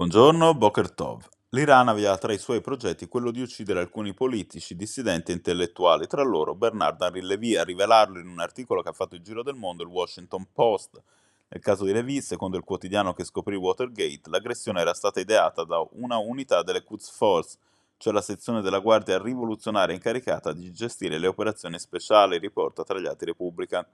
Buongiorno, Boker Tov. L'Iran aveva tra i suoi progetti quello di uccidere alcuni politici, dissidenti e intellettuali, tra loro Bernard Henri Levy, a rivelarlo in un articolo che ha fatto il giro del mondo il Washington Post. Nel caso di Levy, secondo il quotidiano che scoprì Watergate, l'aggressione era stata ideata da una unità delle Quds Force, cioè la sezione della Guardia rivoluzionaria incaricata di gestire le operazioni speciali, riporta tra gli atti Repubblica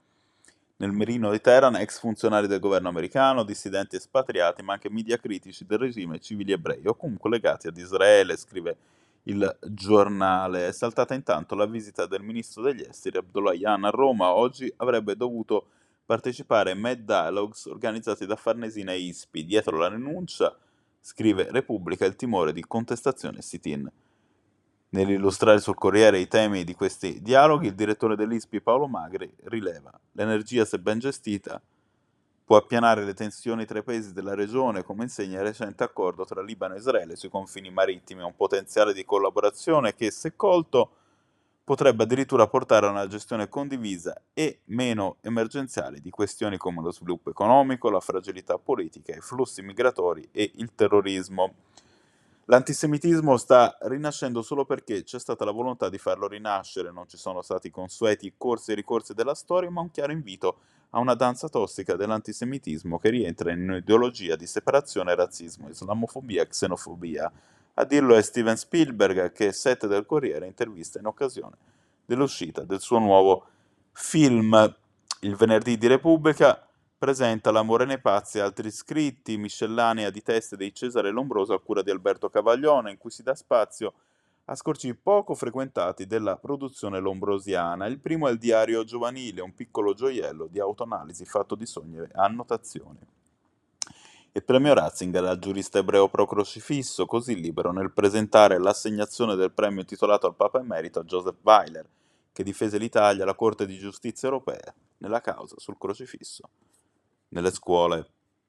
nel mirino di Teheran ex funzionari del governo americano, dissidenti espatriati, ma anche media critici del regime civili ebrei o comunque legati ad Israele, scrive il giornale. È saltata intanto la visita del ministro degli esteri Abdollahian a Roma. Oggi avrebbe dovuto partecipare ai Mad Dialogues organizzati da Farnesina e ISPI. Dietro la rinuncia, scrive Repubblica, il timore di contestazione sit-in. Nell'illustrare sul Corriere i temi di questi dialoghi, il direttore dell'ISPI Paolo Magri rileva l'energia, se ben gestita, può appianare le tensioni tra i paesi della regione, come insegna il recente accordo tra Libano e Israele sui confini marittimi, un potenziale di collaborazione che, se colto, potrebbe addirittura portare a una gestione condivisa e meno emergenziale di questioni come lo sviluppo economico, la fragilità politica, i flussi migratori e il terrorismo. L'antisemitismo sta rinascendo solo perché c'è stata la volontà di farlo rinascere, non ci sono stati consueti corsi e ricorsi della storia, ma un chiaro invito a una danza tossica dell'antisemitismo che rientra in un'ideologia di separazione, razzismo, islamofobia e xenofobia. A dirlo è Steven Spielberg che Sette del Corriere intervista in occasione dell'uscita del suo nuovo film. Il venerdì di Repubblica presenta L'amore nei pazzi e altri scritti, miscellanea di teste dei Cesare Lombroso a cura di Alberto Cavaglione, in cui si dà spazio a scorci poco frequentati della produzione lombrosiana. Il primo è il diario giovanile, un piccolo gioiello di autoanalisi fatto di sogni e annotazioni. Il premio Ratzinger al giurista ebreo pro crocifisso, così libero nel presentare l'assegnazione del premio intitolato al Papa Emerito a Joseph Weiler, che difese l'Italia alla Corte di Giustizia europea nella causa sul crocifisso nelle scuole